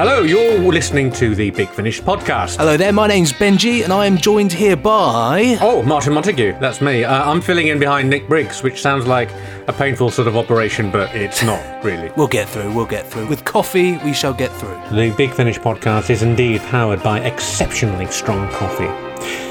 Hello, you're listening to the Big Finish podcast. Hello there, my name's Benji, and I am joined here by. Oh, Martin Montague, that's me. Uh, I'm filling in behind Nick Briggs, which sounds like a painful sort of operation, but it's not really. We'll get through, we'll get through. With coffee, we shall get through. The Big Finish podcast is indeed powered by exceptionally strong coffee.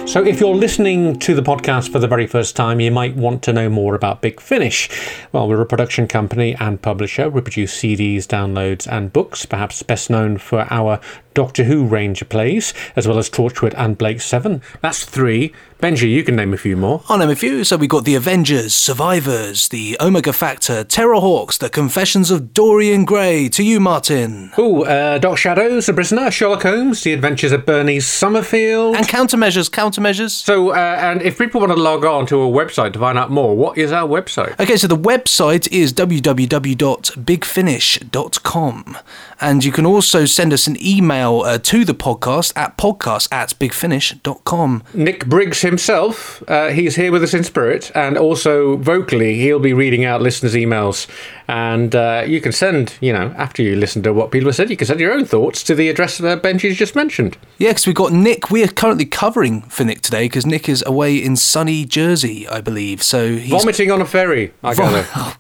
So, if you're listening to the podcast for the very first time, you might want to know more about Big Finish. Well, we're a production company and publisher. We produce CDs, downloads, and books, perhaps best known for our Doctor Who range of plays, as well as Torchwood and Blake Seven. That's three. Benji, you can name a few more. I'll name a few. So we've got The Avengers, Survivors, The Omega Factor, Terrahawks, The Confessions of Dorian Gray. To you, Martin. Oh, uh, Dark Shadows, The Prisoner, Sherlock Holmes, The Adventures of Bernie Summerfield. And countermeasures, countermeasures. So, uh, and if people want to log on to a website to find out more, what is our website? Okay, so the website is www.bigfinish.com. And you can also send us an email uh, to the podcast at podcast at bigfinish.com. Nick Briggs himself, uh, he's here with us in spirit, and also vocally, he'll be reading out listeners' emails. And uh, you can send, you know, after you listen to what people have said, you can send your own thoughts to the address that Benji's just mentioned. Yeah, because we've got Nick. We are currently covering for Nick today because Nick is away in sunny Jersey, I believe. So he's Vomiting on a ferry, I gather. Oh,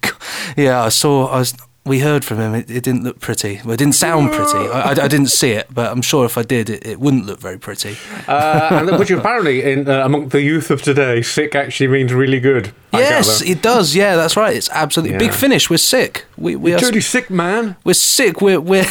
yeah, I saw. I was. We heard from him. It, it didn't look pretty. Well, it didn't sound pretty. I, I, I didn't see it, but I'm sure if I did, it, it wouldn't look very pretty. uh, and which apparently, in, uh, among the youth of today, sick actually means really good. I yes, gather. it does. Yeah, that's right. It's absolutely big finish. We're sick. We we are. Dirty sick man. We're sick. We're we're.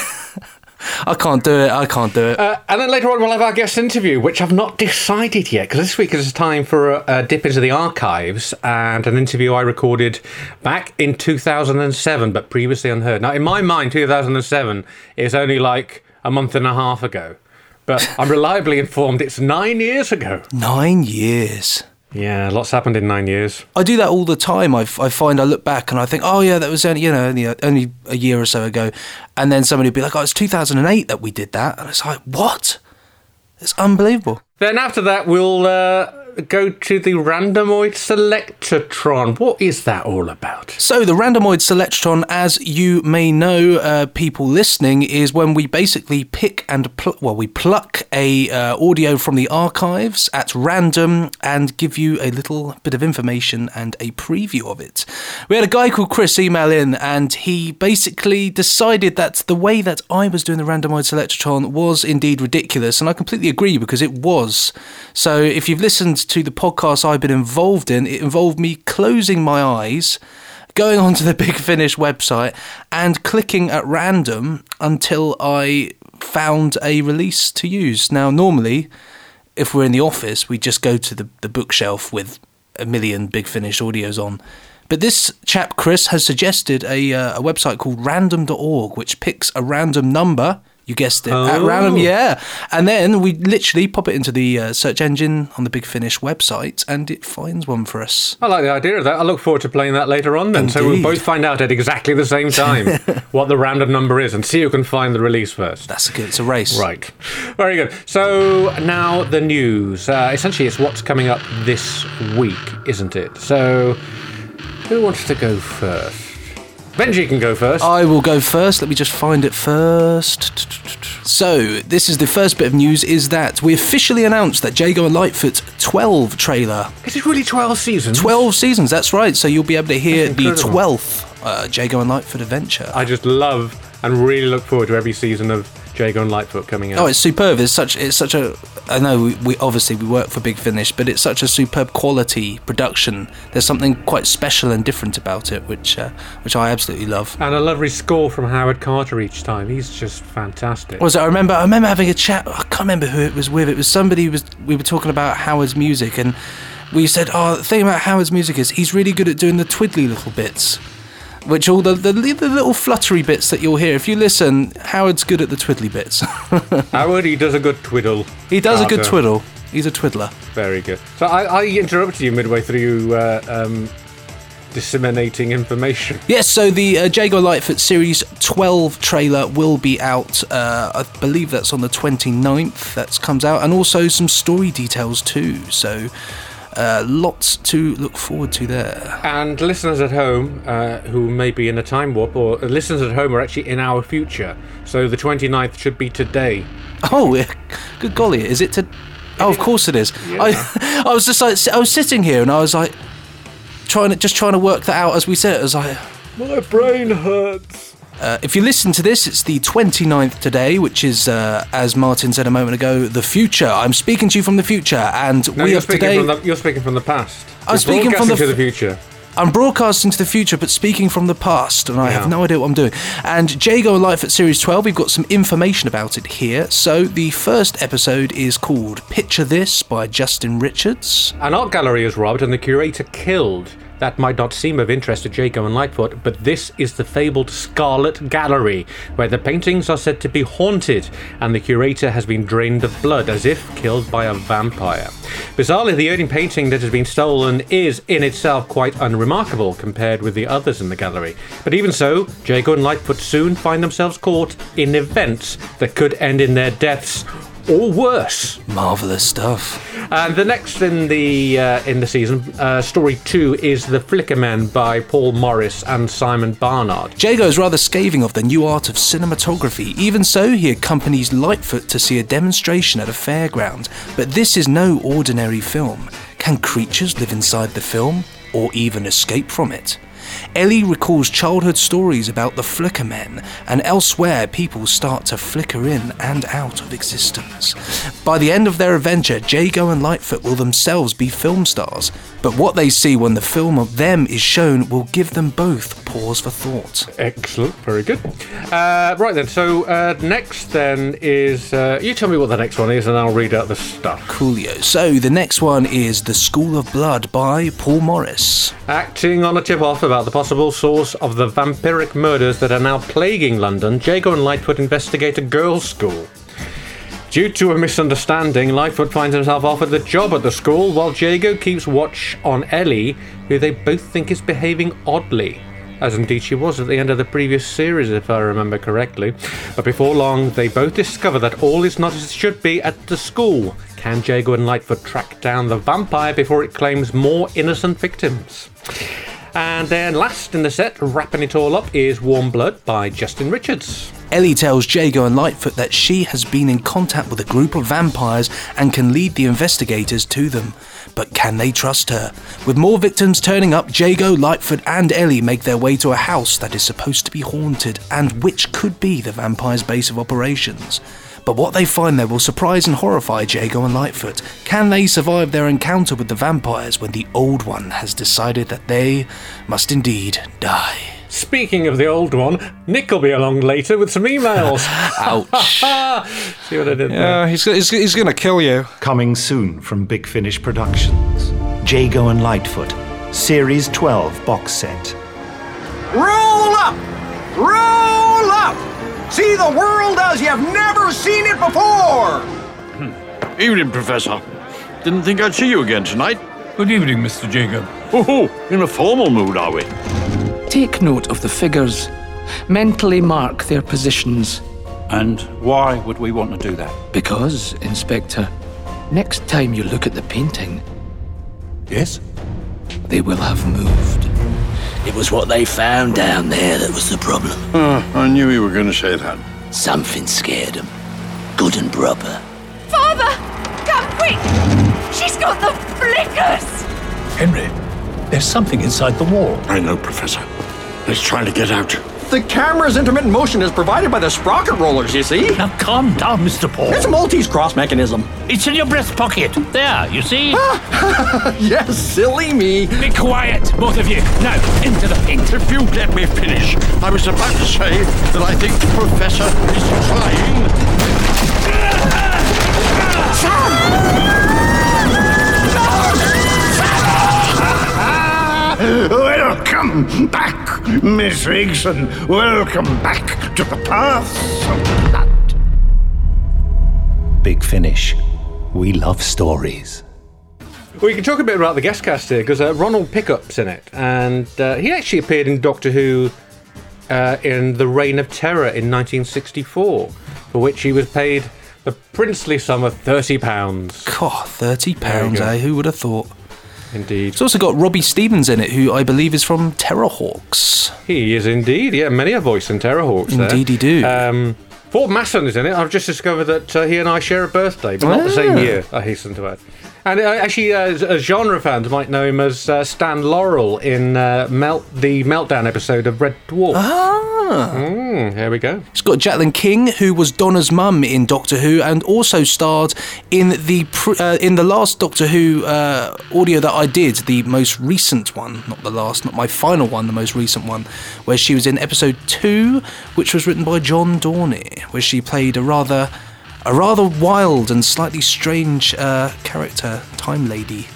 I can't do it. I can't do it. Uh, and then later on, we'll have our guest interview, which I've not decided yet, because this week is time for a, a dip into the archives and an interview I recorded back in 2007, but previously unheard. Now, in my mind, 2007 is only like a month and a half ago, but I'm reliably informed it's nine years ago. Nine years. Yeah, lots happened in nine years. I do that all the time. I, I find I look back and I think, oh yeah, that was only you know only a, only a year or so ago, and then somebody would be like, oh, it's 2008 that we did that, and it's like, what? It's unbelievable. Then after that, we'll uh, go to the randomoid selectotron. What is that all about? So the randomoid selectron, as you may know, uh, people listening, is when we basically pick and pl- well, we pluck a uh, audio from the archives at random and give you a little bit of information and a preview of it. We had a guy called Chris email in, and he basically decided that the way that I was doing the randomoid selectron was indeed ridiculous, and I completely agree because it was. So if you've listened to the podcast I've been involved in, it involved me closing my eyes going onto the Big Finish website and clicking at random until I found a release to use. Now, normally, if we're in the office, we just go to the, the bookshelf with a million Big Finish audios on. But this chap, Chris, has suggested a, uh, a website called random.org, which picks a random number. You guessed it. At Oh. random, yeah. And then we literally pop it into the uh, search engine on the Big Finish website and it finds one for us. I like the idea of that. I look forward to playing that later on then. So we'll both find out at exactly the same time what the random number is and see who can find the release first. That's good. It's a race. Right. Very good. So now the news. Uh, essentially, it's what's coming up this week, isn't it? So who wants to go first? Benji can go first. I will go first. Let me just find it first. So, this is the first bit of news is that we officially announced that Jago and Lightfoot 12 trailer. is it really 12 seasons? 12 seasons, that's right. So you'll be able to hear the 12th uh, Jago and Lightfoot adventure. I just love and really look forward to every season of Jago and Lightfoot coming out. Oh, it's superb. It's such it's such a I know we, we obviously we work for Big Finish, but it's such a superb quality production. There's something quite special and different about it, which uh, which I absolutely love. and a lovely score from Howard Carter each time. He's just fantastic. was it? I remember. I remember having a chat. I can't remember who it was with. It was somebody. who Was we were talking about Howard's music, and we said, "Oh, the thing about Howard's music is he's really good at doing the twiddly little bits, which all the the, the little fluttery bits that you'll hear. If you listen, Howard's good at the twiddly bits. Howard, he does a good twiddle. he does a good twiddle. He's a twiddler. Very good. So I, I interrupted you midway through uh, um, disseminating information. Yes, so the uh, Jago Lightfoot Series 12 trailer will be out. Uh, I believe that's on the 29th. That comes out, and also some story details too. So Uh, lots to look forward to there. And listeners at home uh, who may be in a time warp, or listeners at home are actually in our future. So the 29th should be today. Oh, yeah. good golly, is it to? Oh, of course it is. I, I was just like, I was sitting here and I was like, trying to just trying to work that out as we said it. I was like, My brain hurts. Uh, if you listen to this, it's the 29th today, which is, uh, as Martin said a moment ago, the future. I'm speaking to you from the future, and No, we have today. the, you're speaking from the past. I'm You're speaking from the to the future. I'm broadcasting to the future, but speaking from the past, and I have no idea what I'm doing. And Jago Lightfoot Series 12, we've got some information about it here. So the first episode is called Picture This by Justin Richards. An art gallery is robbed and the curator killed. That might not seem of interest to Jago and Lightfoot, but this is the fabled Scarlet Gallery, where the paintings are said to be haunted, and the curator has been drained of blood as if killed by a vampire. Bizarrely, the only painting that has been stolen is in itself quite unremarkable compared with the others in the gallery. But even so, Jago and Lightfoot soon find themselves caught in events that could end in their deaths or worse. Marvelous stuff. And the next in the uh, in the season, uh, story two is The Flicker Men by Paul Morris and Simon Barnard. Jago is rather scathing of the new art of cinematography. Even so, he accompanies Lightfoot to see a demonstration at a fairground. But this is no ordinary film. Can creatures live inside the film, or even escape from it? Ellie recalls childhood stories about the flicker men, and elsewhere people start to flicker in and out of existence. By the end of their adventure, Jago and Lightfoot will themselves be film stars, but what they see when the film of them is shown will give them both pause for thought. Excellent, very good. Uh, right then, so uh, next then is uh, you tell me what the next one is, and I'll read out the stuff. Coolio. So the next one is The School of Blood by Paul Morris. Acting on a tip off about the possible source of the vampiric murders that are now plaguing London, Jago and Lightfoot investigate a girls' school. Due to a misunderstanding, Lightfoot finds himself offered the job at the school while Jago keeps watch on Ellie, who they both think is behaving oddly. As indeed she was at the end of the previous series, if I remember correctly. But before long, they both discover that all is not as it should be at the school. Can Jago and Lightfoot track down the vampire before it claims more innocent victims? And then last in the set, wrapping it all up, is Warm Blood by Justin Richards. Ellie tells Jago and Lightfoot that she has been in contact with a group of vampires and can lead the investigators to them. But can they trust her? With more victims turning up, Jago, Lightfoot, and Ellie make their way to a house that is supposed to be haunted and which could be the vampire's base of operations. But what they find there will surprise and horrify Jago and Lightfoot. Can they survive their encounter with the vampires when the Old One has decided that they must indeed die? Speaking of the old one, Nick will be along later with some emails. Ouch. See what I did there? Uh, he's, he's, he's going to kill you. Coming soon from Big Finish Productions. Jago and Lightfoot, Series 12 box set. Roll up! Roll up! See the world as you've never seen it before! Hmm. Evening, Professor. Didn't think I'd see you again tonight. Good evening, Mr. Jago. Oh, in a formal mood, are we? Take note of the figures. Mentally mark their positions. And why would we want to do that? Because, Inspector, next time you look at the painting, Yes? they will have moved. It was what they found down there that was the problem. Uh, I knew you were going to say that. Something scared them. Good and proper. Father! Come quick! She's got the flickers! Henry, there's something inside the wall. I know, Professor. It's trying to get out. The camera's intermittent motion is provided by the sprocket rollers, you see? Now calm down, Mr. Paul. It's a Maltese cross mechanism. It's in your breast pocket. There, you see? Yes, silly me. Be quiet, both of you. Now, into the. If you let me finish, I was about to say that I think the Professor is trying. Welcome back, Miss Higson. Welcome back to the paths of blood. Big Finish. We love stories. Well, you can talk a bit about the guest cast here because uh, Ronald Pickup's in it, and uh, he actually appeared in Doctor Who uh, in The Reign of Terror in 1964, for which he was paid the princely sum of thirty pounds. God, thirty pounds, eh? Who would have thought? Indeed. It's also got Robbie Stevens in it, who I believe is from Terrahawks. He is indeed. Yeah, many a voice in Terrahawks. there. Indeed he do. Um, Forbes Masson is in it. I've just discovered that uh, he and I share a birthday, but not the same Ah. year. I hasten to add. And uh, actually, uh, genre fans might know him as uh, Stan Laurel in uh, Melt the Meltdown episode of Red Dwarf. Ah. Mm, here we go. It's got Jacqueline King, who was Donna's mum in Doctor Who, and also starred in the uh, in the last Doctor Who uh, audio that I did, the most recent one, not the last, not my final one, the most recent one, where she was in episode two, which was written by John Dorney, where she played a rather a rather wild and slightly strange uh, character, Time Lady.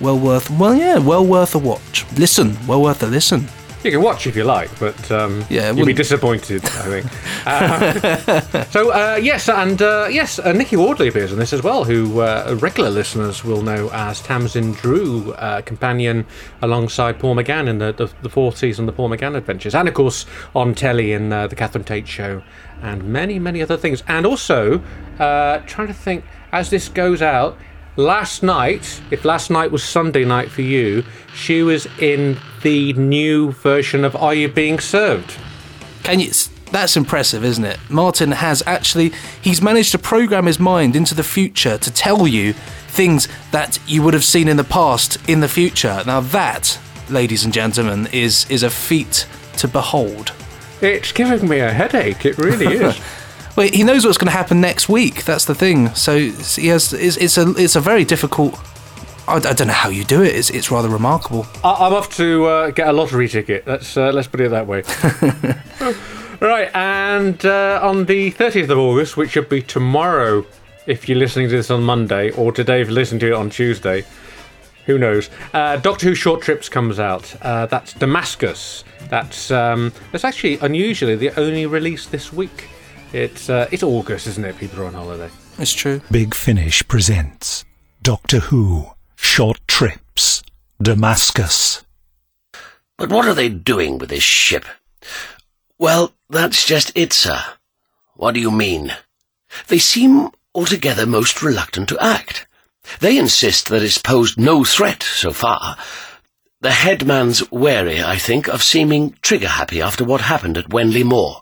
Well worth, well, yeah, well worth a watch. Listen, well worth a listen. You can watch if you like, but um, Yeah, you'll be disappointed, I think. Uh, so, uh, yes, and uh, yes, uh, Niky Wardley appears in this as well, who uh, regular listeners will know as Tamsin Drew, uh, companion alongside Paul McGann in the, the, the fourth season of the Paul McGann Adventures, and of course on telly in uh, the Catherine Tate Show, and many, many other things. And also, uh, trying to think, as this goes out, last night, if last night was Sunday night for you, she was in the new version of Are You Being Served? Can you? That's impressive, isn't it? Martin has actually he's managed to program his mind into the future to tell you things that you would have seen in the past in the future. Now that, ladies and gentlemen, is is a feat to behold. It's giving me a headache, it really is. Wait, he knows what's going to happen next week. That's the thing. So he has. It's, it's a. It's a very difficult. I, I don't know how you do it. It's, it's rather remarkable. I- I'm off to uh, get a lottery ticket. Let's uh, let's put it that way. right, and uh, on the 30th of August, which should be tomorrow, if you're listening to this on Monday, or today if you're listening to it on Tuesday, who knows? Uh, Doctor Who Short Trips comes out. Uh, that's Damascus. That's um, that's actually unusually the only release this week. It's uh, it's August, isn't it? People are on holiday. It's true. Big Finish presents Doctor Who Short Trips Damascus. But what are they doing with this ship? Well, that's just it, sir. What do you mean? They seem altogether most reluctant to act. They insist that it's posed no threat so far. The headman's wary, I think, of seeming trigger-happy after what happened at Wenley Moor.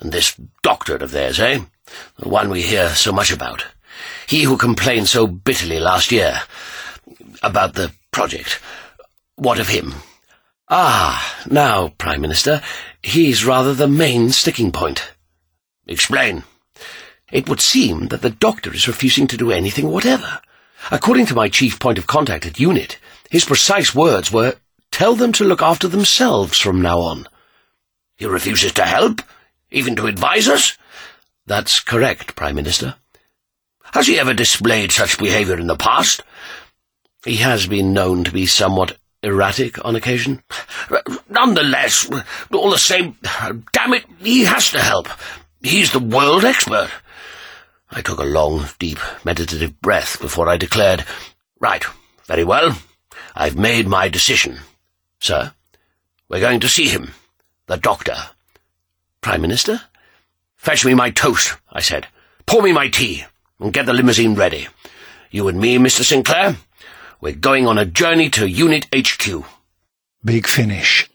And this doctor of theirs, eh? The one we hear so much about. He who complained so bitterly last year about the project. What of him? Ah, now, Prime Minister, he's rather the main sticking point. Explain. It would seem that the doctor is refusing to do anything whatever. According to my chief point of contact at UNIT, his precise words were, tell them to look after themselves from now on. He refuses to help? Even to advise us? That's correct, Prime Minister. Has he ever displayed such behaviour in the past? He has been known to be somewhat erratic on occasion. Nonetheless, all the same, damn it, he has to help. He's the world expert. I took a long, deep, meditative breath before I declared, Right, very well. I've made my decision. Sir, we're going to see him. The doctor. Prime Minister? Fetch me my toast, I said. Pour me my tea, and get the limousine ready. You and me, Mr. Sinclair, we're going on a journey to Unit HQ. Big Finish.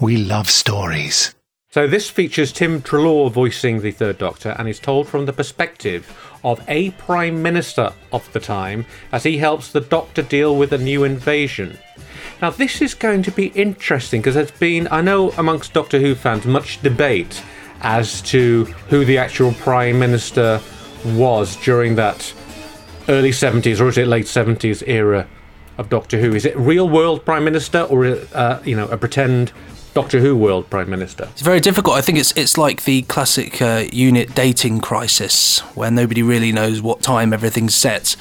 We love stories. So this features Tim Treloar voicing the Third Doctor, and is told from the perspective of a Prime Minister of the time as he helps the Doctor deal with a new invasion. Now this is going to be interesting because there's been, I know, amongst Doctor Who fans, much debate as to who the actual Prime Minister was during that early 70s or is it late 70s era of Doctor Who? Is it real world Prime Minister or uh, you know a pretend Doctor Who world Prime Minister? It's very difficult. I think it's it's like the classic uh, unit dating crisis, where nobody really knows what time everything's set.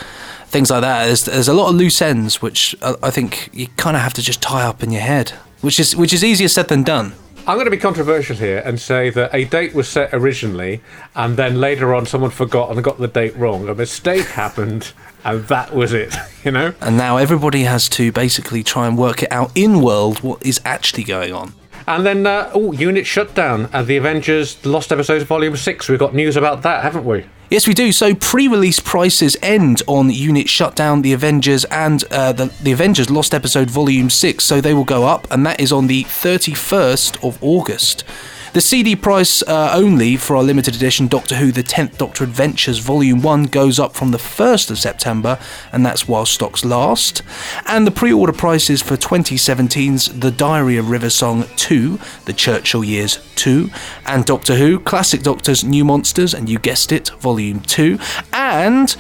Things like that. There's, there's a lot of loose ends, which uh, I think you kind of have to just tie up in your head, which is which is easier said than done. I'm going to be controversial here and say that a date was set originally, and then later on someone forgot and got the date wrong. A mistake happened, and that was it. You know. And now everybody has to basically try and work it out in world what is actually going on. And then, uh, oh, unit shutdown. Uh, the Avengers, Lost Episodes, Volume Six. We've got news about that, haven't we? Yes, we do. So pre-release prices end on Unit Shutdown, The Avengers, and uh, the, the Avengers Lost Episode Volume 6. So they will go up, and that is on the 31st of August. The CD price uh, only for our limited edition Doctor Who The 10th Doctor Adventures Volume 1 goes up from the 1st of September, and that's while stocks last. And the pre order prices for 2017's The Diary of River Song 2, The Churchill Years 2, and Doctor Who Classic Doctors New Monsters, and you guessed it, Volume 2, and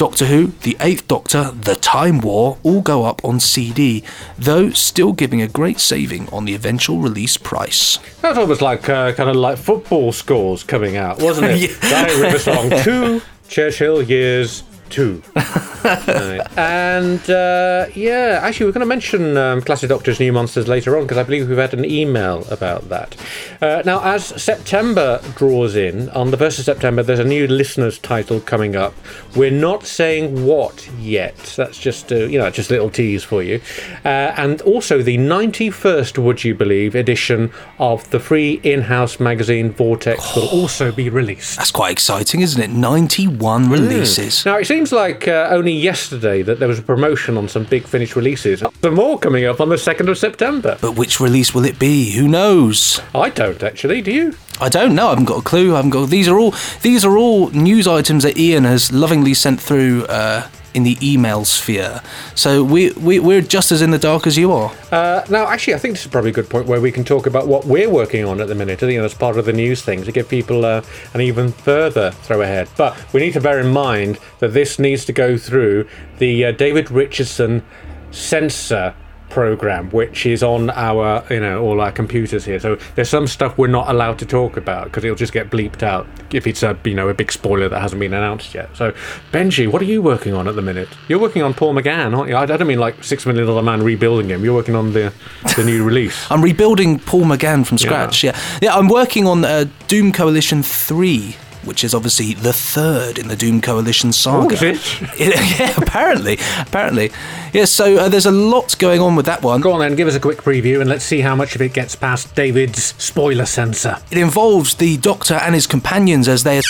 Doctor Who, The Eighth Doctor, The Time War all go up on CD, though still giving a great saving on the eventual release price. That was almost like uh, kind of like football scores coming out, wasn't it? Yeah. Diary River Song 2, Churchill Years 2. Right. And uh, yeah, actually, we're going to mention um, Classic Doctor's New Monsters later on because I believe we've had an email about that. Uh, now, as September draws in, on the 1st of September, there's a new listeners' title coming up. We're not saying what yet. That's just, uh, you know, just a little tease for you. Uh, and also, the 91st, would you believe, edition of the free in house magazine Vortex will also be released. That's quite exciting, isn't it? 91 releases. Now, it seems like uh, only yesterday that there was a promotion on some big Finish releases. Some more coming up on the 2nd of September. But which release will it be? Who knows? I don't actually, do you? I don't know. I haven't got a clue. I haven't got. These are all these are all news items that Ian has lovingly sent through uh, in the email sphere. So we, we we're just as in the dark as you are. Uh, now, actually, I think this is probably a good point where we can talk about what we're working on at the minute, you know, as part of the news thing, to give people uh, an even further throw ahead. But we need to bear in mind that this needs to go through the uh, David Richardson censor program which is on our you know all our computers here so there's some stuff we're not allowed to talk about because it'll just get bleeped out if it's a you know a big spoiler that hasn't been announced yet so benji what are you working on at the minute you're working on paul mcgann aren't you i don't mean like six million dollar man rebuilding him you're working on the the new release I'm rebuilding Paul McGann from scratch. Yeah, yeah. I'm working on uh, Doom Coalition Three. Which is obviously the third in the Doom Coalition saga. Oh, is it? yeah, apparently, apparently. Yeah, so uh, there's a lot going on with that one. Go on then, give us a quick preview and let's see how much of it gets past David's spoiler censor. It involves the Doctor and his companions as they.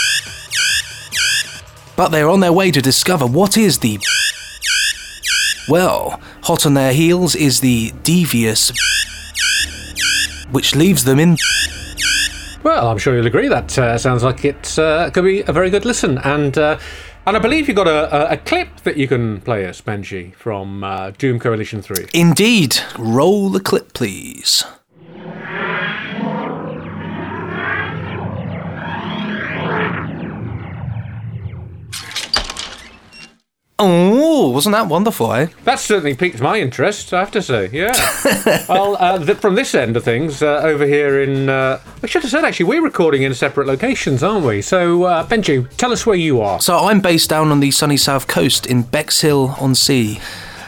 But they're on their way to discover what is the. Well, hot on their heels is the devious. Which leaves them in. Well, I'm sure you'll agree that uh, sounds like it uh, could be a very good listen. And uh, and I believe you've got a, a, a clip that you can play us, Benji, from uh, Doom Coalition 3. Indeed. Roll the clip, please. Oh, wasn't that wonderful, eh? That certainly piqued my interest, I have to say. Yeah. well, uh, th- from this end of things, uh, over here in. Uh, I should have said actually, we're recording in separate locations, aren't we? So, uh, Benji, tell us where you are. So I'm based down on the sunny south coast in Bexhill on Sea.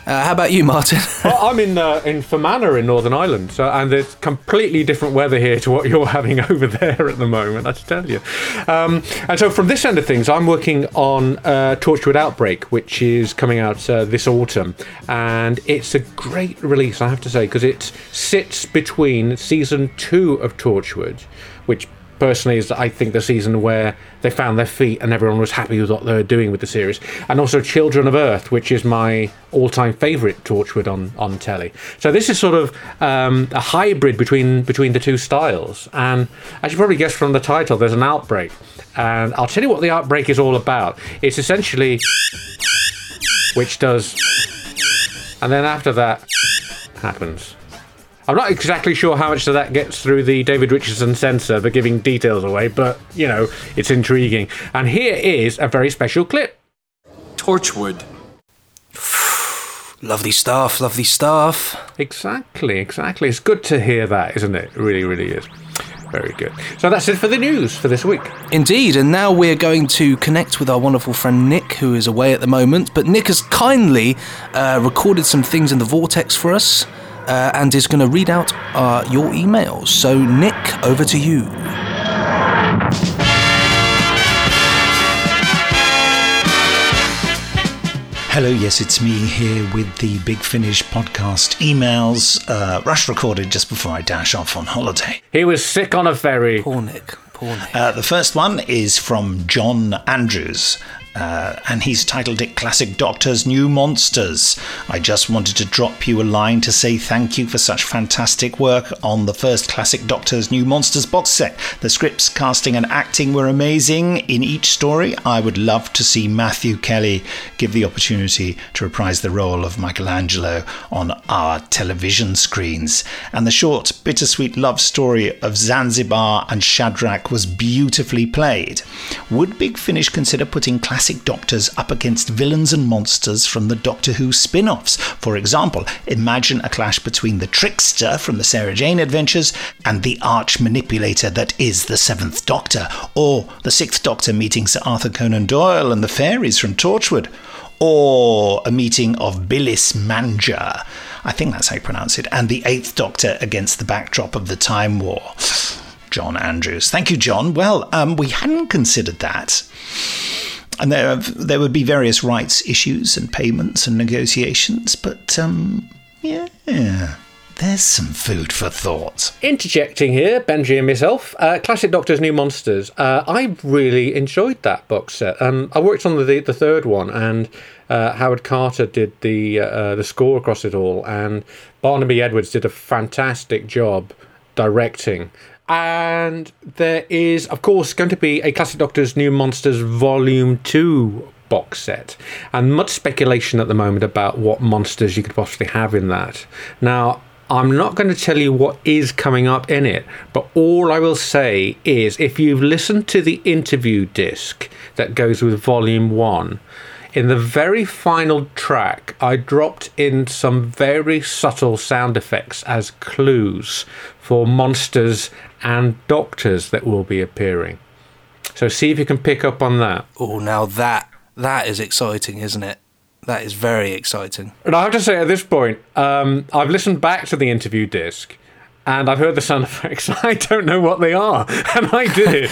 Uh, how about you, Martin? well, I'm in uh, in Fermanagh in Northern Ireland, so and there's completely different weather here to what you're having over there at the moment. I tell you. Um, and so from this end of things, I'm working on uh, Torchwood Outbreak, which is coming out uh, this autumn, and it's a great release, I have to say, because it sits between season two of Torchwood, which personally is I think the season where they found their feet and everyone was happy with what they were doing with the series, and also Children of Earth, which is my all-time favourite Torchwood on on telly. So this is sort of um, a hybrid between between the two styles, and as you probably guessed from the title, there's an outbreak, and I'll tell you what the outbreak is all about. It's essentially which does, and then after that happens. I'm not exactly sure how much of that gets through the David Richardson censor for giving details away, but you know, it's intriguing. And here is a very special clip. Torchwood. lovely stuff, lovely stuff. Exactly, exactly. It's good to hear that, isn't it? It really, really is. Very good. So that's it for the news for this week. Indeed, and now we're going to connect with our wonderful friend Nick, who is away at the moment. But Nick has kindly uh, recorded some things in the vortex for us. Uh, and is going to read out uh, your emails. So, Nick, over to you. Hello, yes, it's me here with the Big Finish podcast emails, uh, rush recorded just before I dash off on holiday. He was sick on a ferry. Poor Nick. Poor Nick. Uh, the first one is from John Andrews. Uh, and he's titled it Classic Doctors New Monsters. I just wanted to drop you a line to say thank you for such fantastic work on the first Classic Doctors New Monsters box set. The scripts, casting, and acting were amazing in each story. I would love to see Matthew Kelly give the opportunity to reprise the role of Michelangelo on our television screens. And the short, bittersweet love story of Zanzibar and Shadrach was beautifully played. Would Big Finish consider putting classic doctors up against villains and monsters from the Doctor Who spin offs? For example, imagine a clash between the trickster from the Sarah Jane adventures and the arch manipulator that is the Seventh Doctor, or the Sixth Doctor meeting Sir Arthur Conan Doyle and the fairies from Torchwood or a meeting of Bilis Manger, I think that's how you pronounce it, and the Eighth Doctor against the backdrop of the Time War. John Andrews. Thank you, John. Well, um, we hadn't considered that. And there, there would be various rights issues and payments and negotiations, but um, yeah, there's some food for thought. Interjecting here, Benji and myself, uh, Classic Doctors New Monsters. Uh, I really enjoyed that box set. Um, I worked on the the third one, and uh, Howard Carter did the uh, the score across it all, and Barnaby Edwards did a fantastic job directing. And there is, of course, going to be a Classic Doctors New Monsters Volume 2 box set, and much speculation at the moment about what monsters you could possibly have in that. Now, I'm not going to tell you what is coming up in it, but all I will say is if you've listened to the interview disc that goes with Volume 1, in the very final track, I dropped in some very subtle sound effects as clues for monsters and doctors that will be appearing. So see if you can pick up on that. Oh, now that that is exciting, isn't it? That is very exciting. And I have to say, at this point, um, I've listened back to the interview disc and I've heard the sound effects. I don't know what they are, and I did.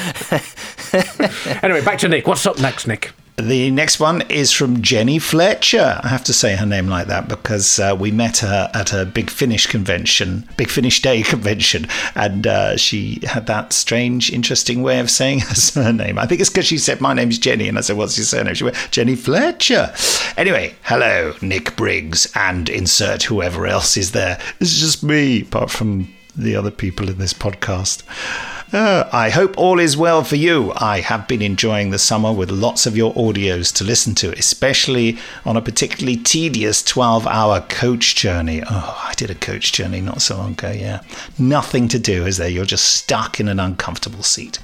anyway, back to Nick. What's up next, Nick? The next one is from Jenny Fletcher. I have to say her name like that because uh, we met her at a Big Finish convention, Big Finish Day convention, and uh, she had that strange, interesting way of saying her surname. I think it's because she said, My name's Jenny, and I said, What's your surname? She went, Jenny Fletcher. Anyway, hello, Nick Briggs, and insert whoever else is there. It's just me, apart from the other people in this podcast. Uh, I hope all is well for you. I have been enjoying the summer with lots of your audios to listen to, especially on a particularly tedious 12 hour coach journey. Oh, I did a coach journey not so long ago, yeah. Nothing to do, is there? You're just stuck in an uncomfortable seat.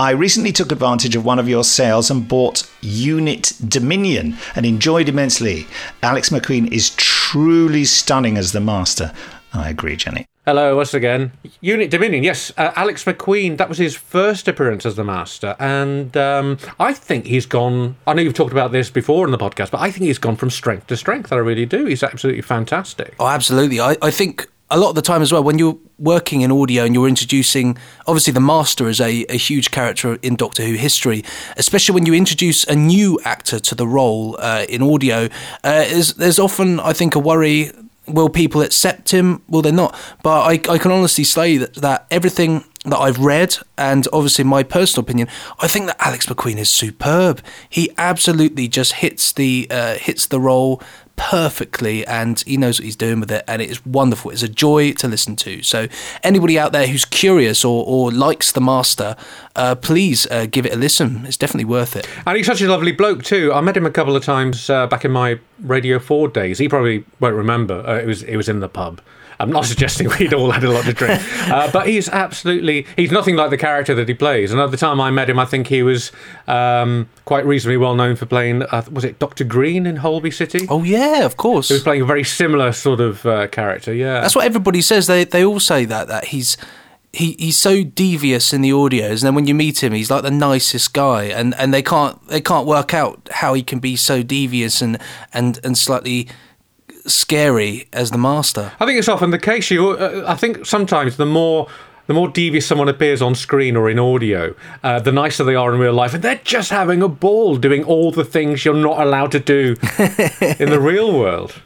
I recently took advantage of one of your sales and bought Unit Dominion and enjoyed immensely. Alex Macqueen is truly stunning as the master. I agree, Jenny. Hello, once again. Unit Dominion, yes. Uh, Alex Macqueen, that was his first appearance as the Master. And um, I think he's gone. I know you've talked about this before in the podcast, but I think he's gone from strength to strength. I really do. He's absolutely fantastic. Oh, absolutely. I, I think a lot of the time as well, when you're working in audio and you're introducing, obviously, the Master is a, a huge character in Doctor Who history, especially when you introduce a new actor to the role uh, in audio. Uh, there's often, I think, a worry will people accept him? Will they not? But I, I can honestly say that, that everything that I've read, and obviously my personal opinion, I think that Alex Macqueen is superb. He absolutely just hits the uh, hits the role perfectly and he knows what he's doing with it and it is wonderful. It's a joy to listen to. So anybody out there who's curious or, or likes the master uh, please uh, give it a listen. It's definitely worth it. And he's such a lovely bloke too. I met him a couple of times uh, back in my radio 4 days. He probably won't remember. Uh, it was it was in the pub I'm not suggesting we'd all had a lot to drink, uh, but he's absolutely he's nothing like the character that he plays. And at the time I met him, I think he was um, quite reasonably well known for playing. Uh, was it Doctor Green in Holby City? Oh yeah, of course. He was playing a very similar sort of uh, character. Yeah, that's what everybody says. They they all say that that he's. He, he's so devious in the audios, and then when you meet him, he's like the nicest guy, and, and they can't they can't work out how he can be so devious and and and slightly scary as the master. I think it's often the case. You, uh, I think sometimes the more the more devious someone appears on screen or in audio, uh, the nicer they are in real life, and they're just having a ball doing all the things you're not allowed to do in the real world.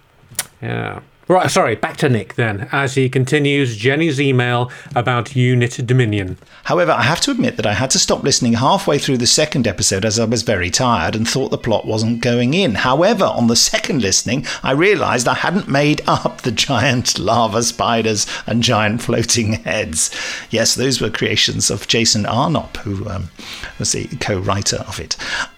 Yeah. Right, sorry, back to Nick then, as he continues Jenny's email about Unit Dominion. However, I have to admit that I had to stop listening halfway through the second episode as I was very tired and thought the plot wasn't going in. However, on the second listening, I realised I hadn't made up the giant lava spiders and giant floating heads. Yes, those were creations of Jason Arnopp, who um, was the co writer of it.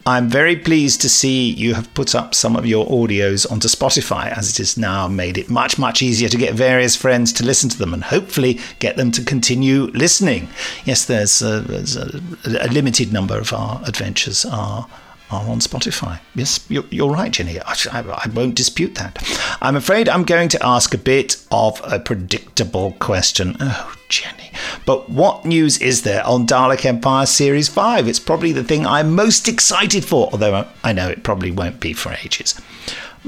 I'm very pleased to see you have put up some of your audios onto Spotify, as it has now made it much, much easier to get various friends to listen to them and hopefully get them to continue listening. Yes, there's a, there's a, a limited number of our adventures are are on Spotify. Yes, you're, you're right, Jenny. I, I, I, won't dispute that. I'm afraid I'm going to ask a bit of a predictable question. Oh, Jenny. But what news is there on Dalek Empire Series 5? It's probably the thing I'm most excited for, although I know it probably won't be for ages.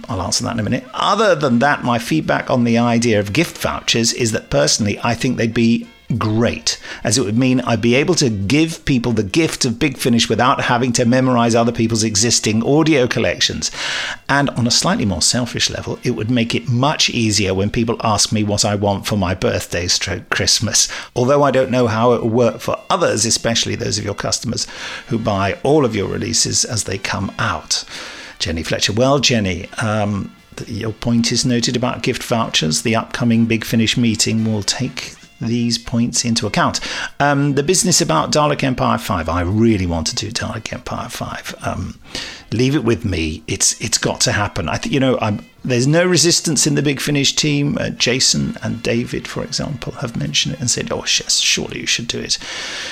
I'll answer that in a minute. Other than that, my feedback on the idea of gift vouchers is that personally, I think they'd be great, as it would mean I'd be able to give people the gift of Big Finish without having to memorize other people's existing audio collections. And on a slightly more selfish level, it would make it much easier when people ask me what I want for my birthday stroke Christmas. Although I don't know how it will work for others, especially those of your customers who buy all of your releases as they come out. Jenny Fletcher. Well, Jenny, um, your point is noted about gift vouchers. The upcoming Big Finish meeting will take these points into account. Um, the business about Dalek Empire 5, I really want to do Dalek Empire 5. Um, leave it with me. It's it's got to happen. I think you know I'm, there's no resistance in the Big Finish team. Uh, Jason and David, for example, have mentioned it and said, "Oh yes, surely you should do it."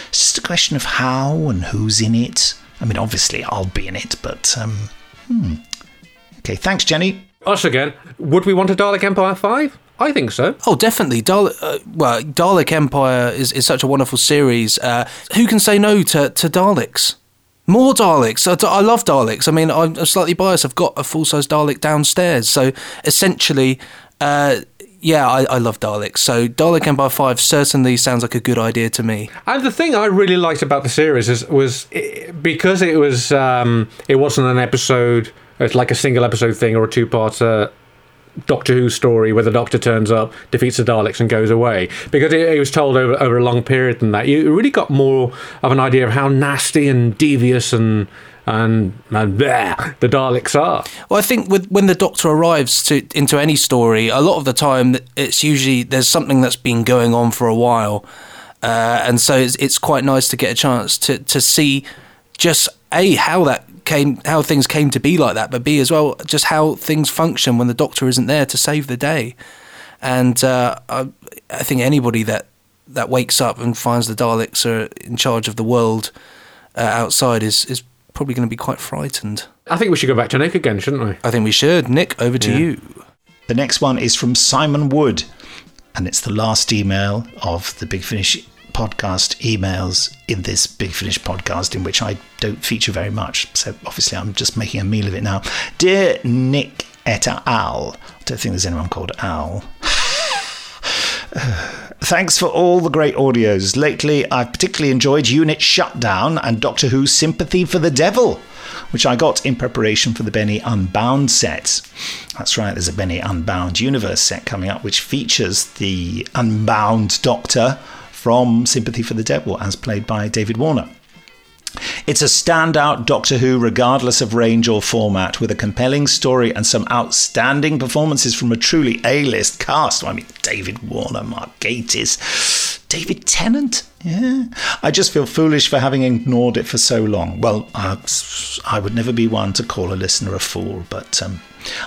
It's just a question of how and who's in it. I mean, obviously I'll be in it, but um, hmm. okay. Thanks, Jenny. Us again. Would we want a Dalek Empire 5? I think so. Oh, definitely. Dalek, uh, well, Dalek Empire is, is such a wonderful series. Uh, who can say no to, to Daleks? More Daleks. I, I love Daleks. I mean, I'm slightly biased. I've got a full size Dalek downstairs. So essentially, uh, yeah, I, I, love Daleks. So Dalek Empire 5 certainly sounds like a good idea to me. And the thing I really liked about the series is, was it, because it was um, it wasn't an episode, it's like a single episode thing or a two part Doctor Who story where the Doctor turns up, defeats the Daleks, and goes away. Because it, it, was told over, over a long period than that. You really got more of an idea of how nasty and devious and and, and bleh, the Daleks are. Well, I think with when the Doctor arrives to into any story, a lot of the time it's usually there's something that's been going on for a while, uh, and so it's, it's quite nice to get a chance to to see just a how that came, how things came to be like that, but B as well, just how things function when the Doctor isn't there to save the day. And uh, I, I think anybody that that wakes up and finds the Daleks are in charge of the world uh, outside is is probably going to be quite frightened. I think we should go back to Nick again, shouldn't we? I think we should. Nick, over to yeah. you. The next one is from Simon Wood, and it's the last email of the Big Finish podcast emails in this Big Finish podcast, in which I don't feature very much. So obviously, I'm just making a meal of it now. Dear Nick et al. I don't think there's anyone called Al. Thanks for all the great audios. Lately, I've particularly enjoyed Unit Shutdown and Doctor Who's Sympathy for the Devil, which I got in preparation for the Benny Unbound set. That's right, there's a Benny Unbound universe set coming up, which features the Unbound Doctor from Sympathy for the Devil, as played by David Warner. It's a standout Doctor Who, regardless of range or format, with a compelling story and some outstanding performances from a truly A list cast. I mean, David Warner, Mark Gatiss, David Tennant. Yeah. I just feel foolish for having ignored it for so long. Well, uh, I would never be one to call a listener a fool, but um,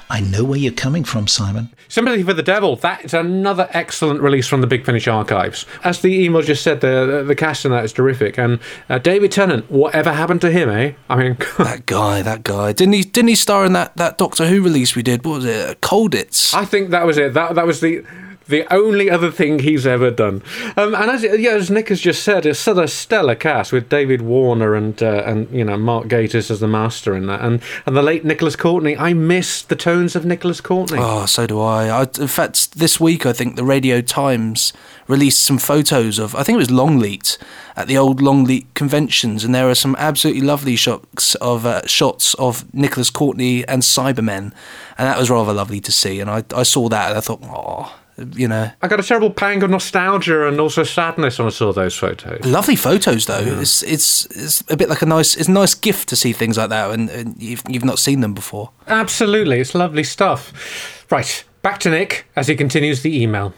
I know where you're coming from, Simon. Sympathy for the Devil. That is another excellent release from the Big Finish archives. As the email just said, the the, the cast in that is terrific. And uh, David Tennant, whatever happened to him, eh? I mean, that guy, that guy. Didn't he? Didn't he star in that, that Doctor Who release we did? What was it? Colditz. I think that was it. That that was the the only other thing he's ever done. Um, and as yeah, as Nick has just said, it's such a stellar cast with David Warner and uh, and you know Mark Gatiss as the master in that, and and the late Nicholas Courtney. I miss the tones of Nicholas Courtney. Oh, so do I. I. In fact, this week I think the Radio Times released some photos of I think it was Longleat at the old Longleat conventions, and there are some absolutely lovely shots of uh, shots of Nicholas Courtney and Cybermen, and that was rather lovely to see. And I I saw that and I thought, oh, you know. I got a terrible pang of nostalgia and also sadness when I saw those photos. Lovely photos, though. It's it's it's a bit like a nice it's a nice gift to see things like that, and, and you've you've not seen them before. Absolutely, it's lovely stuff. Right, back to Nick as he continues the email.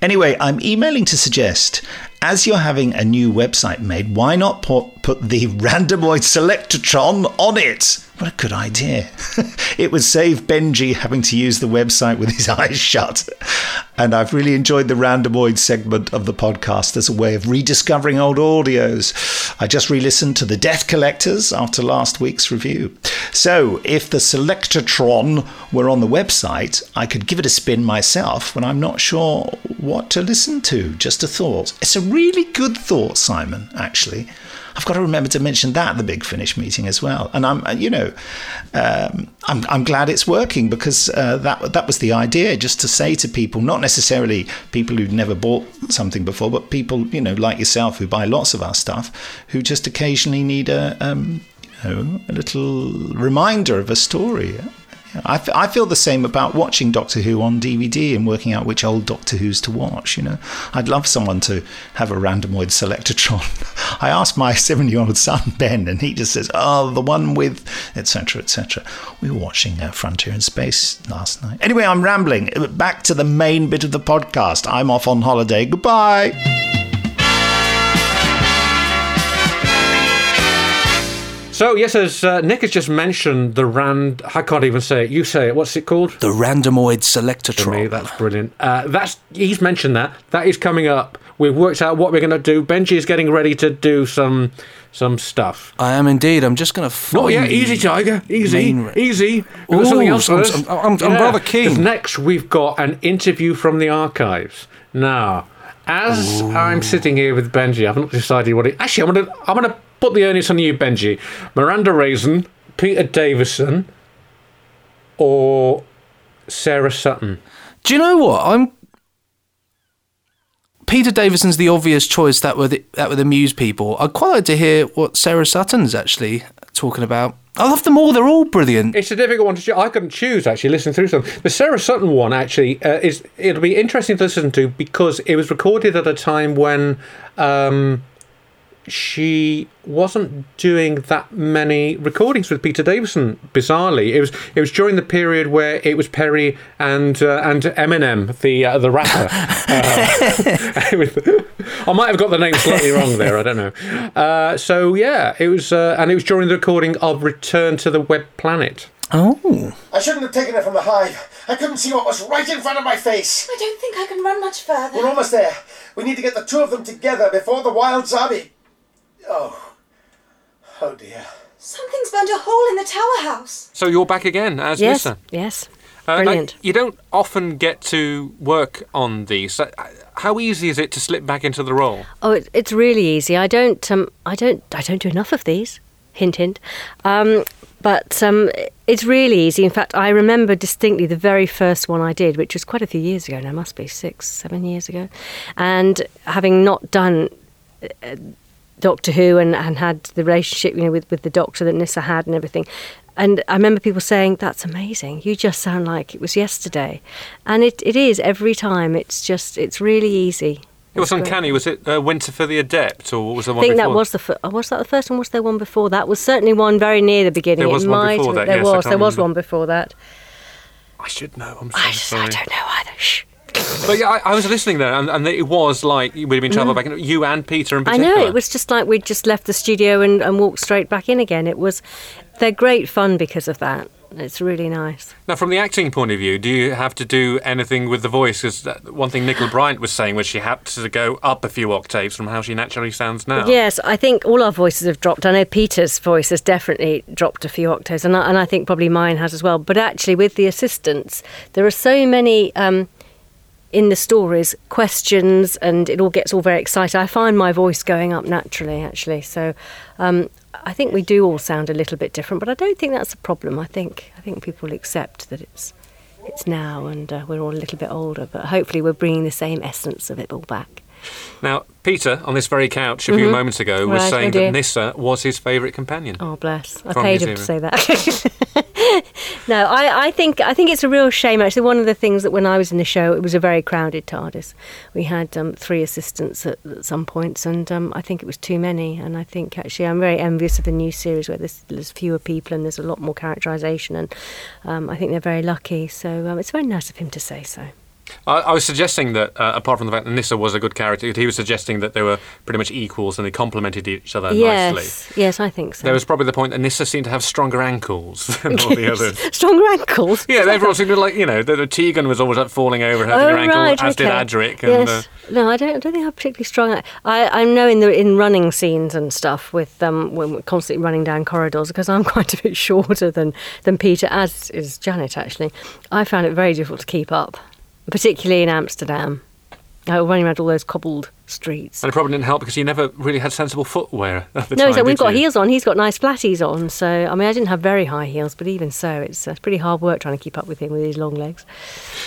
Anyway, I'm emailing to suggest, as you're having a new website made, why not put, put the randomoid selectatron on it? What a good idea. it would save Benji having to use the website with his eyes shut. And I've really enjoyed the randomoid segment of the podcast as a way of rediscovering old audios. I just re listened to The Death Collectors after last week's review. So, if the Selectatron were on the website, I could give it a spin myself when I'm not sure what to listen to. Just a thought. It's a really good thought, Simon, actually. I've got to remember to mention that at the Big Finish meeting as well. And I'm, you know, um, I'm, I'm glad it's working because uh, that that was the idea, just to say to people, not necessarily people who'd never bought something before, but people, you know, like yourself who buy lots of our stuff, who just occasionally need a, um, you know, a little reminder of a story. I, f- I feel the same about watching Doctor Who on DVD and working out which old Doctor Who's to watch. You know, I'd love someone to have a randomoid selectatron. I asked my seven-year-old son Ben, and he just says, "Oh, the one with etc. etc." We were watching uh, Frontier in Space last night. Anyway, I'm rambling. Back to the main bit of the podcast. I'm off on holiday. Goodbye. So yes, as uh, Nick has just mentioned, the rand. I can't even say it. You say it. What's it called? The randomoid To me, that's brilliant. Uh, that's he's mentioned that. That is coming up. We've worked out what we're going to do. Benji is getting ready to do some some stuff. I am indeed. I'm just going to. Not yet. Easy, Tiger. Easy. Easy. We've got something else I'm- I'm- I'm- I'm rather keen. Next, we've got an interview from the archives. Now, as I'm sitting here with Benji, I've not decided what it. Actually, I'm gonna I'm gonna put the onus on you, Benji. Miranda Raison, Peter Davison, or Sarah Sutton. Do you know what? I'm. Peter Davison's the obvious choice that would that would amuse people. I'd quite like to hear what Sarah Sutton's actually talking about. I love them all. They're all brilliant. It's a difficult one to choose. I couldn't choose actually. Listening through some, the Sarah Sutton one actually uh, is. It'll be interesting to listen to because it was recorded at a time when um, she wasn't doing that many recordings with Peter Davison. Bizarrely, it was. It was during the period where it was Peri and uh, and Eminem, the uh, the rapper. Uh, I might have got the name slightly wrong there. I don't know. Uh, so yeah, it was, uh, and it was during the recording of Return to the Web Planet. Oh. I shouldn't have taken it from the hive. I couldn't see what was right in front of my face. I don't think I can run much further. We're almost there. We need to get the two of them together before the wild Zarbi. Oh. Oh dear. Something's burned a hole in the tower house. So you're back again as Yes, Nyssa. yes. Uh, now, Brilliant. you don't often get to work on these. Uh, How easy is it to slip back into the role? Oh, it, it's really easy. I don't, um, I don't, I don't do enough of these. Hint, hint. Um, but um, it's really easy. In fact, I remember distinctly the very first one I did, which was quite a few years ago now. Must be six, seven years ago. And having not done uh, Doctor Who and, and had the relationship, you know, with, with the Doctor that Nyssa had and everything. And I remember people saying, "That's amazing. You just sound like it was yesterday," and it, it is every time. It's just it's really easy. It was uncanny. Was it uh, Winter for the Adept, or what was the I think before? that was the fir- was that the first one? Was there one before that? Was certainly one very near the beginning. There was it one might before have- that, There yes, I was. There was one before that. I should know. I'm so I, just, sorry. I don't know. But yeah, I, I was listening there, and, and it was like we'd been travelling back. in- You and Peter in Mm. I know it was just like we'd just left the studio and, and walked straight back in again. It was they're great fun because of that. It's really nice. Now, from the acting point of view, do you have to do anything with the voice? Because one thing Nicola Bryant was saying was she had to go up a few octaves from how she naturally sounds now. Yes, I think all our voices have dropped. I know Peter's voice has definitely dropped a few octaves, and I, and I think probably mine has as well. But actually, with the assistants, there are so many. Um, in the stories questions and it all gets all very excited. I find my voice going up naturally, actually. So um, I think we do all sound a little bit different, but I don't think that's a problem. I think I think people accept that it's it's now and uh, we're all a little bit older, but hopefully we're bringing the same essence of it all back. Now, Peter, on this very couch a few Mhm. moments ago, was Right, saying oh that Nyssa was his favourite companion. Oh bless! I paid him to say that. no, I, I think I think it's a real shame. Actually, one of the things that when I was in the show, it was a very crowded TARDIS. We had um, three assistants at, at some points, and um, I think it was too many. And I think actually, I'm very envious of the new series where there's, there's fewer people and there's a lot more characterisation. And um, I think they're very lucky. So um, it's very nice of him to say so. I, I was suggesting that, uh, apart from the fact that Nyssa was a good character, he was suggesting that they were pretty much equals and they complemented each other yes, nicely. yes, I think so. There was probably the point that Nyssa seemed to have stronger ankles than all the others. Stronger ankles. Yeah, everyone seemed to like, you know, the, the Tegan was always like falling over, hurting Oh, her ankle, right, as did. Adric. And, yes. uh, no, I don't. I don't think I'm particularly strong. I, I know in the in running scenes and stuff with um when we're constantly running down corridors because I'm quite a bit shorter than than Peter, as is Janet. Actually, I found it very difficult to keep up, particularly in Amsterdam. Uh, running around all those cobbled streets. and it probably didn't help because he never really had sensible footwear at the no, time. like, we've got you? heels on. He's got nice flatties on. So I mean, I didn't have very high heels, but even so, it's uh, pretty hard work trying to keep up with him with his long legs.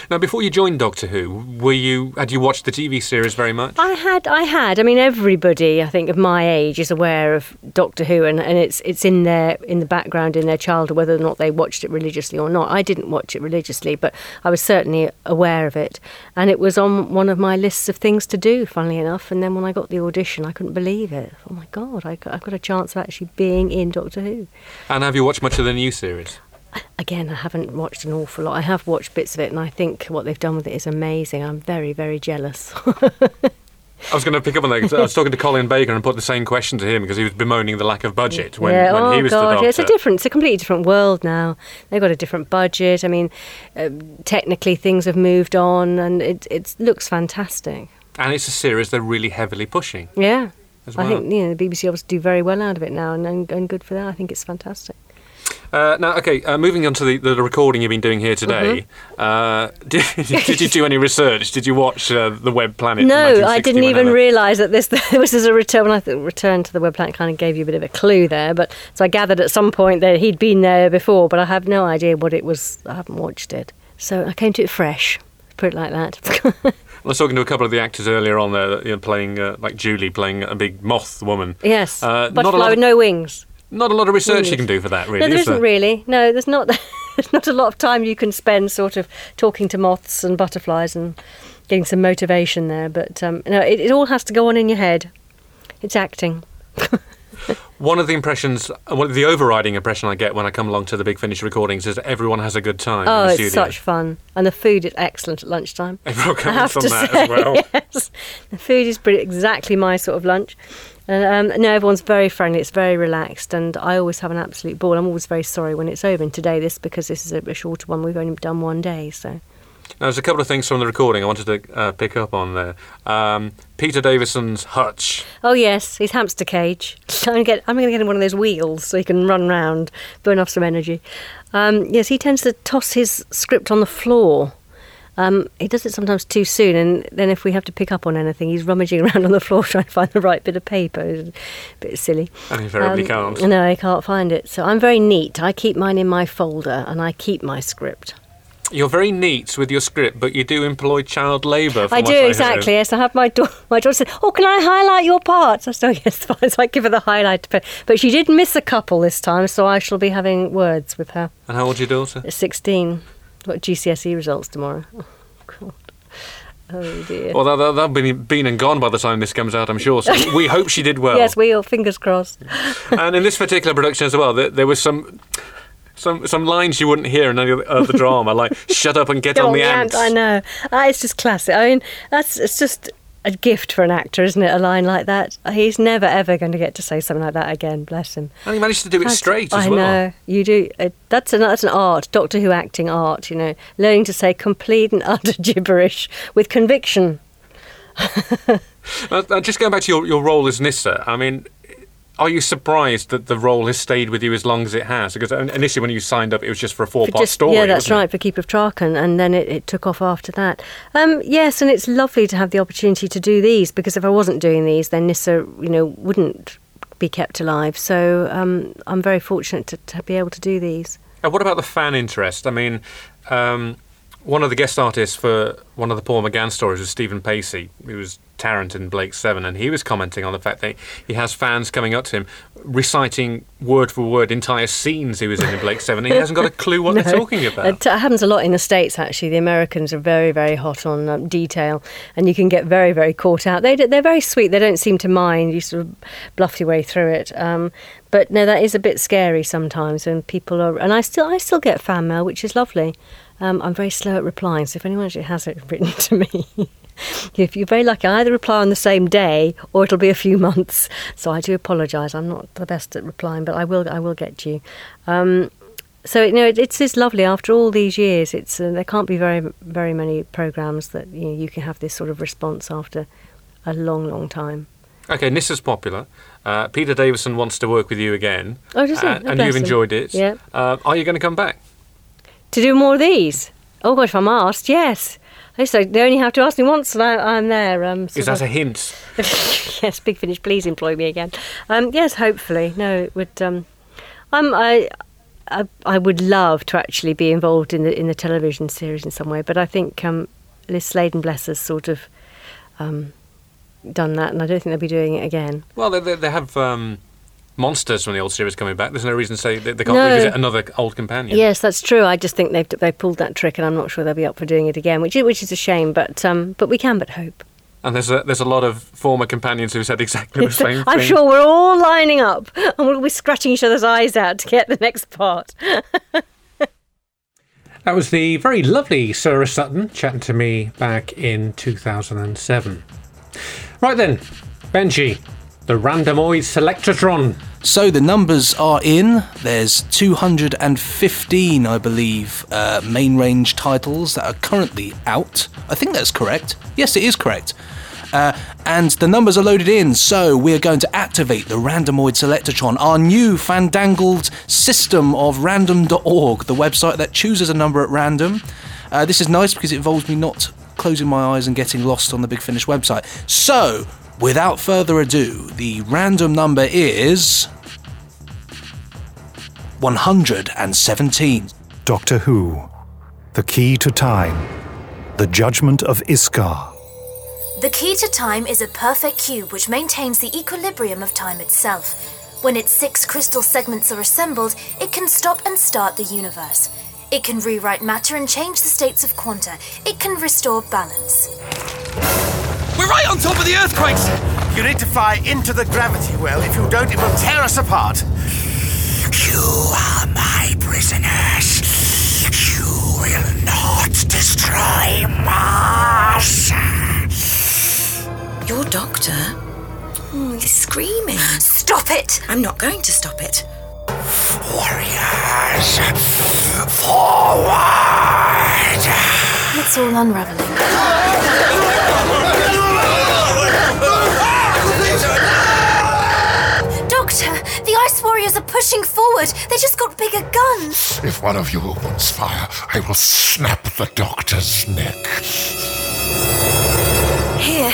Now, before you joined Doctor Who, were you had you watched the TV series very much? I had, I had. I mean, everybody, I think, of my age is aware of Doctor Who, and, and it's it's in their in the background in their childhood, whether or not they watched it religiously or not. I didn't watch it religiously, but I was certainly aware of it, and it was on one of my lists of things to do. Funnily enough, and then when I got the audition, I couldn't believe it. Oh my God, I, I've got a chance of actually being in Doctor Who. And have you watched much of the new series? Again, I haven't watched an awful lot. I have watched bits of it, and I think what they've done with it is amazing. I'm very, very jealous. I was going to pick up on that 'cause I was talking to Colin Baker and put the same question to him because he was bemoaning the lack of budget when, yeah, when oh he was god, the yeah, doctor. it's a different, it's a completely different world now. They've got a different budget. I mean, uh, technically things have moved on, and it it looks fantastic. And it's a series they're really heavily pushing. Yeah, As I think you know the BBC obviously do very well out of it now, and, and, and good for that. I think it's fantastic. Uh, now, okay, uh, moving on to the, the recording you've been doing here today. Mm-hmm. Uh, did, did you do any research? Did you watch uh, the Web Planet? No, I didn't even realise that this this was a return. When I th- returned to the web planet, kind of gave you a bit of a clue there. But so I gathered at some point that he'd been there before, but I have no idea what it was. I haven't watched it, so I came to it fresh. Put it like that. I was talking to a couple of the actors earlier on there, you know, playing uh, like Julie, playing a big moth woman. yes, Uh, not a butterfly with of- no wings. Not a lot of research you can do for that, really. no, there is isn't there? really. No, there's not. There's not a lot of time you can spend sort of talking to moths and butterflies and getting some motivation there. But um, no, it, it all has to go on in your head. It's acting. One of the impressions, uh, one of the overriding impression I get when I come along to the Big Finish recordings is that everyone has a good time Oh, in the it's such fun, and the food is excellent at lunchtime. Everyone comments on that say, as well. yes, the food is pretty, exactly my sort of lunch. And um, no, everyone's very friendly. It's very relaxed, and I always have an absolute ball. I'm always very sorry when it's over. And today, this because this is a, a shorter one. We've only done one day, so Now, there's a couple of things from the recording I wanted to uh, pick up on there. Um, Peter Davison's hutch. Oh yes, his hamster cage. I'm gonna get. I'm going to get him one of those wheels so he can run round, burn off some energy. Um, yes, he tends to toss his script on the floor. Um, he does it sometimes too soon, and then if we have to pick up on anything, he's rummaging around on the floor trying to find the right bit of paper. It's a bit silly. And he invariably Um, can't. No, he can't find it. So I'm very neat. I keep mine in my folder, and I keep my script. You're very neat with your script, but you do employ child labour. I do exactly. Yes, I have my daughter. My daughter said, "Oh, can I highlight your parts?" I said, "Oh, yes, fine." So I give her the highlight. But, but she did miss a couple this time, so I shall be having words with her. And how old's your daughter? At Sixteen. Got GCSE results tomorrow. Oh God. Oh dear. Well, they'll, they'll be been and gone by the time this comes out, I'm sure. So we hope she did well. Yes, we all fingers crossed. and in this particular production as well, there, there was some some some lines you wouldn't hear in any other drama, like "Shut up and get, on, the ants." I know. Uh, it's just classic. I mean, that's it's just a gift for an actor, isn't it? A line like that. He's never ever going to get to say something like that again. Bless him. And he managed to do it That's- straight as I well. know you do. Uh, that's an that's an art. Doctor Who acting art. You know, learning to say complete and utter gibberish with conviction. Uh, uh, just going back to your, your role as Nyssa, I mean, are you surprised that the role has stayed with you as long as it has? Because initially, when you signed up, it was just for a four-part just, story. Yeah, that's wasn't it? right, for Keeper of Traken, and then it, it took off after that. Um, yes, and it's lovely to have the opportunity to do these because if I wasn't doing these, then Nyssa, you know, wouldn't be kept alive. So um, I'm very fortunate to, to be able to do these. And what about the fan interest? I mean, um, one of the guest artists for one of the Paul McGann stories was Stephen Pacey, who was Tarrant in Blake Seven, and he was commenting on the fact that he has fans coming up to him reciting word for word entire scenes he was in in Blake Seven. And he hasn't got a clue what No. they're talking about. It happens a lot in the States, actually. The Americans are very, very hot on um, detail, and you can get very, very caught out. They they're very sweet. They don't seem to mind. You sort of bluff your way through it. Um, but no, that is a bit scary sometimes when people are. And I still, I still get fan mail, which is lovely. Um, I'm very slow at replying, so if anyone actually has it written to me, if you're very lucky, I either reply on the same day or it'll be a few months. So I do apologise. I'm not the best at replying, but I will. I will get to you. Um, so you know, it, it's just lovely. After all these years, it's uh, there can't be very very many programs that you, know, you can have this sort of response after a long, long time. Okay, Nyssa's popular. Uh, Peter Davison wants to work with you again. Oh, does he? Uh, Oh, and you've him. enjoyed it. Yeah. Uh, are you going to come back? To do more of these? Oh gosh, if I'm asked, yes. So they only have to ask me once, and I, I'm there. Um, Is that of- a hint? yes, Big Finish, please employ me again. Um, yes, hopefully. No, it would. Um, I'm, I, I, I would love to actually be involved in the in the television series in some way, but I think um, Liz Sladen, bless us, sort of um, done that, and I don't think they'll be doing it again. Well, they, they, they have um, monsters from the old series coming back. There's no reason to say that they can't No. revisit another old companion. Yes, that's true. I just think they've they pulled that trick, and I'm not sure they'll be up for doing it again, which is, which is a shame. But um, but we can but hope. And there's a, there's a lot of former companions who said exactly the same thing. I'm thing. sure we're all lining up, and we'll be scratching each other's eyes out to get the next part. That was the very lovely Sarah Sutton chatting to me back in 2007. Right then, Benji, the Randomoid Selectatron. So the numbers are in. There's 215, I believe, uh, main range titles that are currently out. I think that's correct. Yes, it is correct. Uh, and the numbers are loaded in, so we're going to activate the Randomoid Selectatron, our new fandangled system of random.org, the website that chooses a number at random. Uh, this is nice because it involves me not closing my eyes and getting lost on the Big Finish website. So, without further ado, the random number is 117. Doctor Who. The Key to Time. The Judgment of Isskar. The key to time is a perfect cube which maintains the equilibrium of time itself. When its six crystal segments are assembled, it can stop and start the universe. It can rewrite matter and change the states of quanta. It can restore balance. We're right on top of the earthquakes! You need to fly into the gravity well. If you don't, it will tear us apart. You are my prisoners. You will not destroy Mars. Your doctor? Oh, he's screaming. Stop it! I'm not going to stop it. Warriors, forward! It's all unraveling. the Ice Warriors are pushing forward. They just got bigger guns. If one of you opens fire, I will snap the doctor's neck. Here,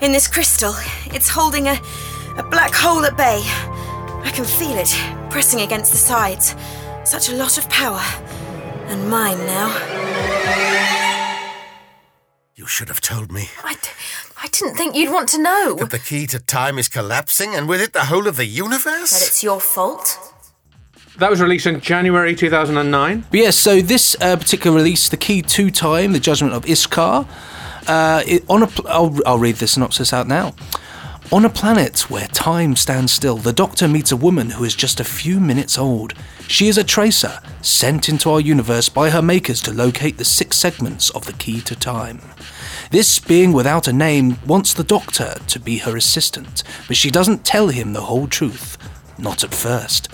in this crystal, it's holding a, a black hole at bay. I can feel it pressing against the sides. Such a lot of power. And mine now. You should have told me I, d- I didn't think you'd want to know. that the key to time is collapsing, and with it the whole of the universe. That it's your fault. That was released in January 2009. But yes, so this uh, particular release, The Key to Time, The Judgment of Isskar, uh, it, on a pl- I'll, I'll read the synopsis out now. On a planet where time stands still, the Doctor meets a woman who is just a few minutes old. She is a tracer, sent into our universe by her makers to locate the six segments of the key to time. This being without a name wants the Doctor to be her assistant, but she doesn't tell him the whole truth. Not at first.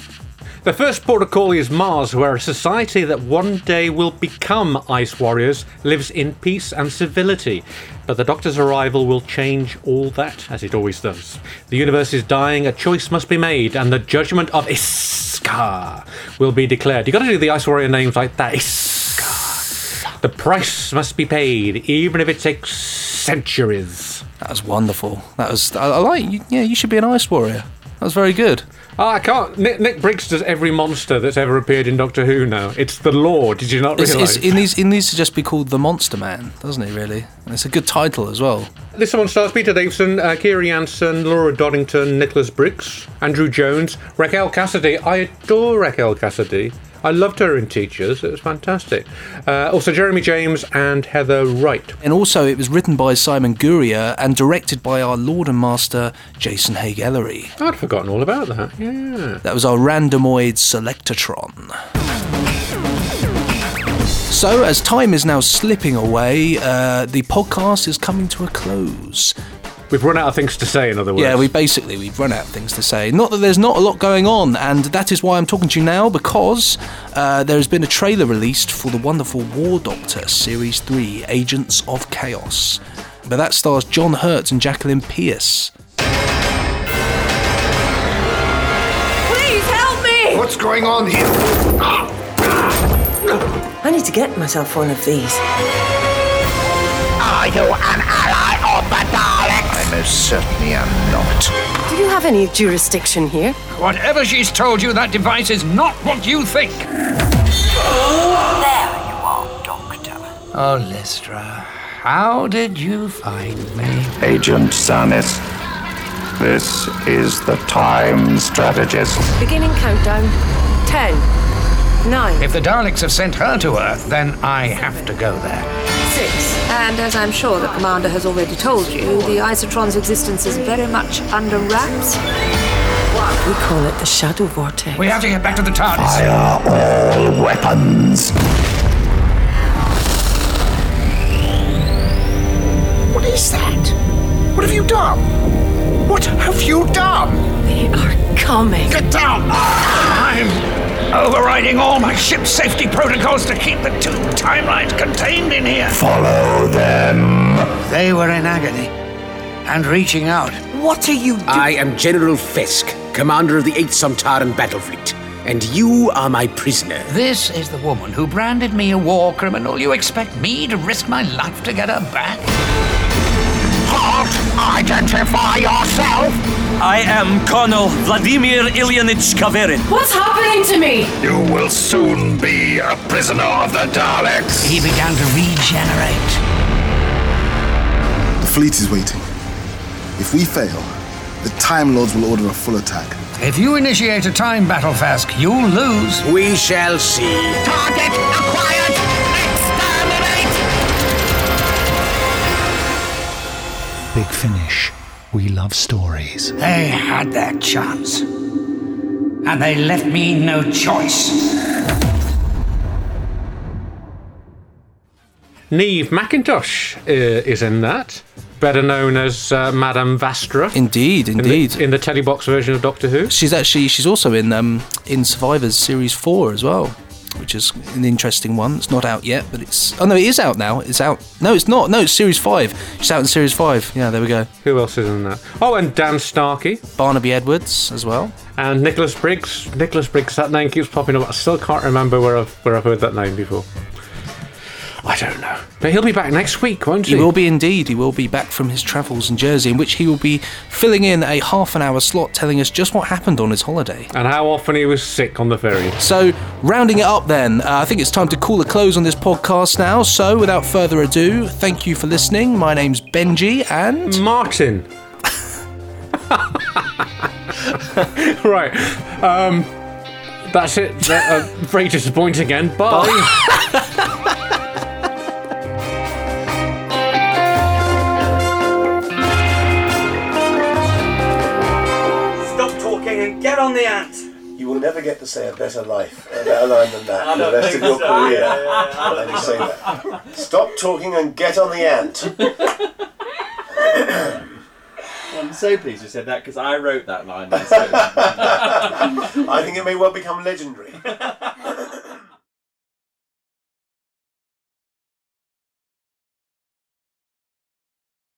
The first port of call is Mars, where a society that one day will become ice warriors lives in peace and civility. But the Doctor's arrival will change all that, as it always does. The universe is dying, a choice must be made, and the judgment of Isskar will be declared. you got to do the ice warrior names like that. Isskar. The price must be paid, even if it takes centuries. That was wonderful. That was. I, I like. Yeah, you should be an ice warrior. That was very good. Oh, I can't. Nick, Nick Briggs does every monster that's ever appeared in Doctor Who now. It's the law. Did you not realise? it, needs, it needs to just be called the Monster Man, doesn't it? Really, and it's a good title as well. This one stars Peter Davison, uh, Ciara Janson, Laura Doddington, Nicholas Briggs, Andrew Jones, Raquel Cassidy. I adore Raquel Cassidy. I loved her in Teachers. It was fantastic. Uh, also, Jeremy James and Heather Wright. And also, it was written by Simon Guerrier and directed by our Lord and Master Jason Haigh-Ellery. I'd forgotten all about that. Yeah. That was our randomoid Selectatron. So, as time is now slipping away, uh, the podcast is coming to a close. We've run out of things to say, in other words. Yeah, we basically we've run out of things to say. Not that there's not a lot going on, and that is why I'm talking to you now because uh, there has been a trailer released for the wonderful War Doctor Series Three: Agents of Chaos. But that stars John Hurt and Jacqueline Pearce. Please help me! What's going on here? I need to get myself one of these. Are you an ally most certainly am not. Do you have any jurisdiction here? Whatever she's told you, that device is not what you think. There you are, Doctor. Oh, Lestra, how did you find me? Agent Zanis, this is the time strategist. Beginning countdown. Ten. Nine. If the Daleks have sent her to Earth, then I have to go there. Six. And as I'm sure the Commander has already told you, the Isotron's existence is very much under wraps. We call it the Shadow Vortex. We have to get back to the TARDIS. Fire all weapons. What is that? What have you done? What have you done? They are coming. Get down! I'm overriding all my ship safety protocols to keep the two timelines contained in here. Follow them. They were in agony and reaching out. What are you doing? I am General Fisk, commander of the 8th Sontaran battle fleet, and you are my prisoner. This is the woman who branded me a war criminal. You expect me to risk my life to get her back? Halt! Identify yourself! I am Colonel Vladimir Ilyinich Kaverin. What's happening to me? You will soon be a prisoner of the Daleks. He began to regenerate. The fleet is waiting. If we fail, the Time Lords will order a full attack. If you initiate a time battle, Fask, you'll lose. We shall see. Target acquired! Exterminate! Big Finish. We love stories. They had their chance. And they left me no choice. Neve McIntosh uh, is in that, better known as uh, Madame Vastra. Indeed, in the- indeed. In the, telly box version of Doctor Who. She's actually she's also in um, in Survivors series four as well, which is an interesting one. It's not out yet, but it's oh no, it is out now. It's out. No, it's not. No, it's series five. It's out in series five. Yeah, there we go. Who else is in that? Oh, and Dan Starkey. Barnaby Edwards as well. And Nicholas Briggs. Nicholas Briggs, that name keeps popping up. I still can't remember where I've, where I've heard that name before. I don't know. But he'll be back next week, won't he? He will be indeed. He will be back from his travels in Jersey, in which he will be filling in a half an hour slot telling us just what happened on his holiday. And how often he was sick on the ferry. So, rounding it up then, uh, I think it's time to call a close on this podcast now. So, without further ado, thank you for listening. My name's Benji and. Martin. right. Um, that's it. Uh, very disappointing again. Bye. Stop talking on the ant. You will never get to say a better life, a better line than that I in the rest of your so. career. Yeah, yeah, yeah. Let me say that. Stop talking and get on the ant. I'm so pleased you said that because I wrote that line. I think it may well become legendary.